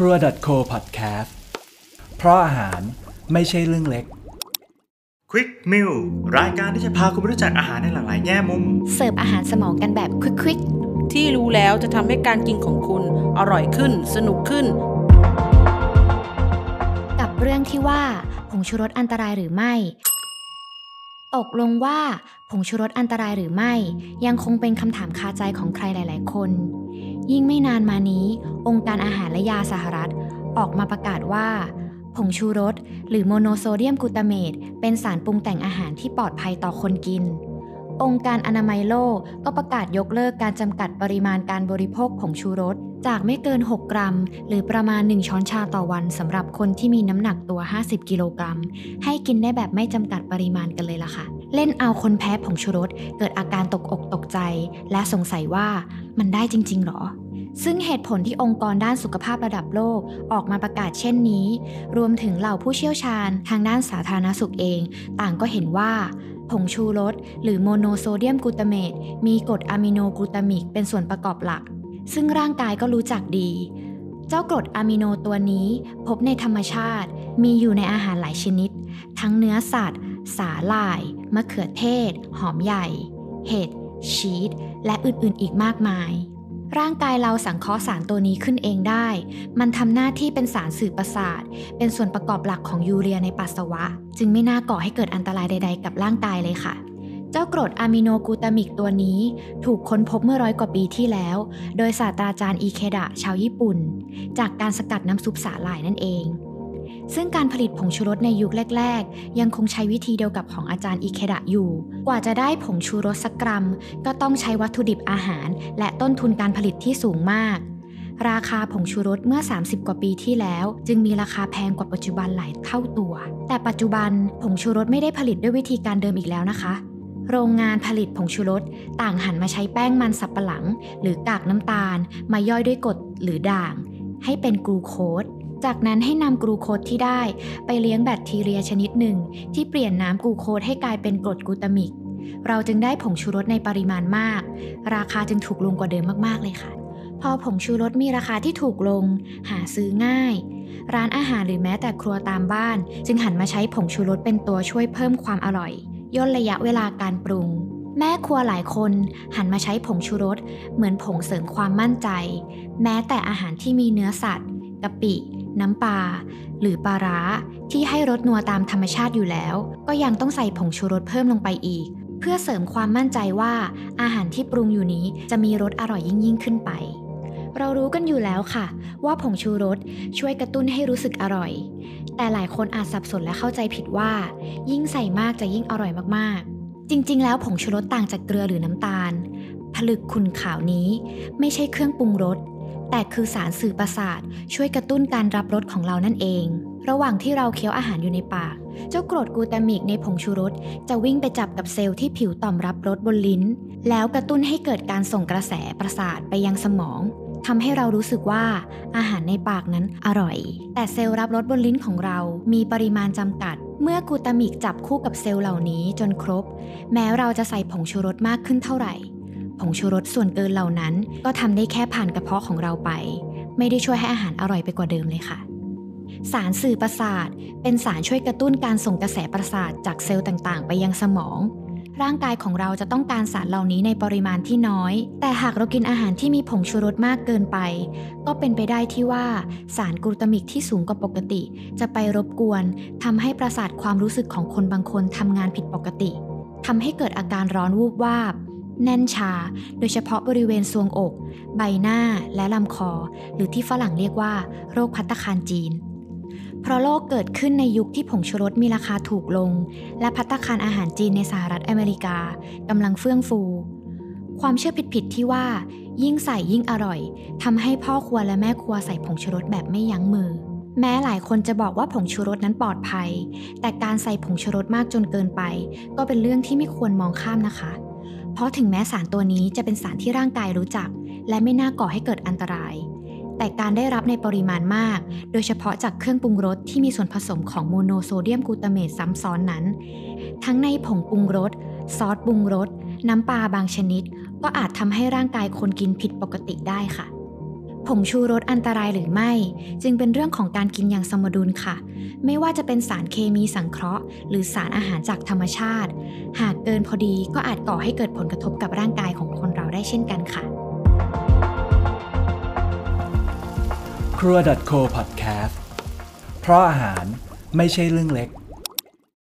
ครัว .co podcast เพราะอาหารไม่ใช่เรื่องเล็ก Quick Meal รายการที่จะพาคุณไปรู้จักอาหารในหลากหลายแง่มุม เสิร์ฟอาหารสมองกันแบบควิกที่รู้แล้วจะทำให้การกินของคุณอร่อยขึ้น สนุกขึ้นๆกับเรื่องที่ว่าผงชูรสอันตรายหรือไม่ ตกลงว่าผงชูรสอันตรายหรือไม่ ยังคงเป็นคำถามคาใจของใครหลาย ๆ คน ยิ่งไม่นานมานี้ องค์การอาหารและยาสหรัฐ ออกมาประกาศว่า ผงชูรส หรือโมโนโซเดียมกูตาเมตเป็นสารปรุงแต่งอาหารที่ปลอดภัยต่อคนกิน องค์การอนามัยโลกก็ประกาศยกเลิกการจำกัดปริมาณการบริโภคผงชูรส จากไม่เกิน 6 กรัม หรือประมาณ 1 ช้อนชาต่อวันสำหรับคนที่มีน้ำหนักตัว 50 กิโลกรัม ให้กินได้แบบไม่จำกัดปริมาณกันเลยล่ะค่ะ เล่นเอาคนแพ้ผงชูรสเกิดอาการตกอกตกใจ และสงสัยว่ามันได้จริง ๆ หรอ ซึ่งเหตุผลที่องค์กรด้านสุขภาพระดับโลกออกมาประกาศเช่นนี้ รวมถึงเหล่าผู้เชี่ยวชาญทางด้านสาธารณสุขเอง ต่างก็เห็นว่า ผงชูรสหรือโมโนโซเดียมกลูตาเมตมีกรดอะมิโนกลูตามิกเป็นส่วนประกอบหลักซึ่งร่างกายก็รู้จักดี เจ้ากรดอะมิโนตัวนี้พบในธรรมชาติ มีอยู่ในอาหารหลายชนิด ทั้งเนื้อสัตว์ สาหร่าย มะเขือเทศ หอมใหญ่ เห็ด ชีส และอื่นๆ อีกมากมาย ร่างกายเราสังเคราะห์สารตัวนี้ขึ้นเองได้ มันทำหน้าที่เป็นสารสื่อประสาท เป็นส่วนประกอบหลักของยูเรียในปัสสาวะ จึงไม่น่าก่อให้เกิดอันตรายใด ๆ กับร่างกายเลยค่ะ จ้ากรดอะมิโนกูตามิกตัวนี้ ถูกค้นพบเมื่อร้อยกว่าปีที่แล้ว โดยศาสตราจารย์อิเคดะชาวญี่ปุ่น จากการสกัดน้ำซุปสาหร่ายนั่นเอง ซึ่งการผลิตผงชูรสในยุคแรก ๆ ยังคงใช้วิธีเดียวกับของอาจารย์อิเคดะอยู่ กว่าจะได้ผงชูรสสักกรัม ก็ต้องใช้วัตถุดิบอาหาร และต้นทุนการผลิตที่สูงมาก ราคาผงชูรสเมื่อ 30 กว่าปีที่แล้ว จึงมีราคาแพงกว่าปัจจุบันหลายเท่าตัว แต่ปัจจุบันผงชูรสไม่ได้ผลิตด้วยวิธีการเดิมอีกแล้วนะคะ โรงงานผลิตผงชูรสต่างหันมาใช้แป้งมันสับปะหลัง หรือกากน้ำตาล มาย่อยด้วยกรดหรือด่าง ให้เป็นกลูโคสจากนั้นให้นำกลูโคสที่ได้ ไปเลี้ยงแบคทีเรียชนิดหนึ่ง ที่เปลี่ยนน้ำกลูโคสให้กลายเป็นกรดกลูตามิก เราจึงได้ผงชูรสในปริมาณมาก ราคาจึงถูกลงกว่าเดิมมากๆเลยค่ะ พอผงชูรสมีราคาที่ถูกลง หาซื้อง่าย ร้านอาหารหรือแม้แต่ครัวตามบ้าน จึงหันมาใช้ผงชูรสเป็นตัวช่วยเพิ่มความอร่อย ย่นระยะเวลาการปรุง แม่ครัวหลายคนหันมาใช้ผงชูรส เหมือนผงเสริมความมั่นใจ แม้แต่อาหารที่มีเนื้อสัตว์กะปิ น้ำปลาหรือปลาร้าที่ให้รสนัวตามธรรมชาติอยู่แล้ว ก็ยังต้องใส่ผงชูรสเพิ่มลงไปอีก เพื่อเสริมความมั่นใจว่าอาหารที่ปรุงอยู่นี้จะมีรสอร่อยยิ่งยิ่งขึ้นไป เรารู้กันอยู่แล้วค่ะ ว่าผงชูรสช่วยกระตุ้นให้รู้สึกอร่อย แต่หลายคนอาจสับสนและเข้าใจผิดว่า ยิ่งใส่มากจะยิ่งอร่อยมากๆ จริง ๆ แล้วผงชูรสต่างจากเกลือหรือน้ำตาล ผลึกขุ่นขาวนี้ไม่ใช่เครื่องปรุงรสแต่คือสารสื่อประสาทช่วยกระตุ้นการรับรสของเรานั่นเอง ระหว่างที่เราเคี้ยวอาหารอยู่ในปาก เจ้ากรดกูตามิกในผงชูรสจะวิ่งไปจับกับเซลล์ที่ผิวต่อมรับรสบนลิ้น แล้วกระตุ้นให้เกิดการส่งกระแสประสาทไปยังสมอง ทำให้เรารู้สึกว่าอาหารในปากนั้นอร่อย แต่เซลล์รับรสบนลิ้นของเรามีปริมาณจำกัด เมื่อกูตามิกจับคู่กับเซลล์เหล่านี้จนครบ แม้เราจะใส่ผงชูรสมากขึ้นเท่าไหร่ ผงชูรสส่วนเกินเหล่านั้น ก็ทำได้แค่ผ่านกระเพาะของเราไป ไม่ได้ช่วยให้อาหารอร่อยไปกว่าเดิมเลยค่ะสารสื่อประสาท เป็นสารช่วยกระตุ้นการส่งกระแสประสาทจากเซลล์ต่างๆ ไปยังสมอง ร่างกายของเราจะต้องการสารเหล่านี้ในปริมาณที่น้อย แต่หากเรากินอาหารที่มีผงชูรสมากเกินไป ก็เป็นไปได้ที่ว่าสารกลูตามิกที่สูงกว่าปกติ จะไปรบกวนทำให้ประสาทความรู้สึกของคนบางคนทำงานผิดปกติทำให้เกิดอาการร้อนวูบวาบ แน่นชา โดยเฉพาะบริเวณทรวงอก ใบหน้าและลำคอ หรือที่ฝรั่งเรียกว่า โรคพัตตาคารจีน เพราะโรคเกิดขึ้นในยุคที่ผงชูรสมีราคาถูกลง และพัตตาคารอาหารจีนในสหรัฐอเมริกากำลังเฟื่องฟู ความเชื่อผิดๆที่ว่า ยิ่งใส่ยิ่งอร่อยทำให้พ่อครัวและแม่ครัวใส่ผงชูรสแบบไม่ยั้งมือ แม้หลายคนจะบอกว่าผงชูรสนั้นปลอดภัย แต่การใส่ผงชูรสมากจนเกินไป ก็เป็นเรื่องที่ไม่ควรมองข้ามนะคะ เพราะถึงแม้สารตัวนี้จะเป็นสารที่ร่างกายรู้จัก และไม่น่าก่อให้เกิดอันตราย แต่การได้รับในปริมาณมาก โดยเฉพาะจากเครื่องปรุงรสที่มีส่วนผสมของโมโนโซเดียมกูตาเมตซ้ำซ้อนนั้น ทั้งในผงปรุงรส ซอสปรุงรส น้ำปลาบางชนิด ก็อาจทำให้ร่างกายคนกินผิดปกติได้ค่ะผงชูรสอันตรายหรือไม่ จึงเป็นเรื่องของการกินอย่างสมดุลค่ะ ไม่ว่าจะเป็นสารเคมีสังเคราะห์ หรือสารอาหารจากธรรมชาติ หากเกินพอดีก็อาจก่อให้เกิดผลกระทบกับร่างกายของคนเราได้เช่นกันค่ะ ครัว .co podcast เพราะอาหารไม่ใช่เรื่องเล็ก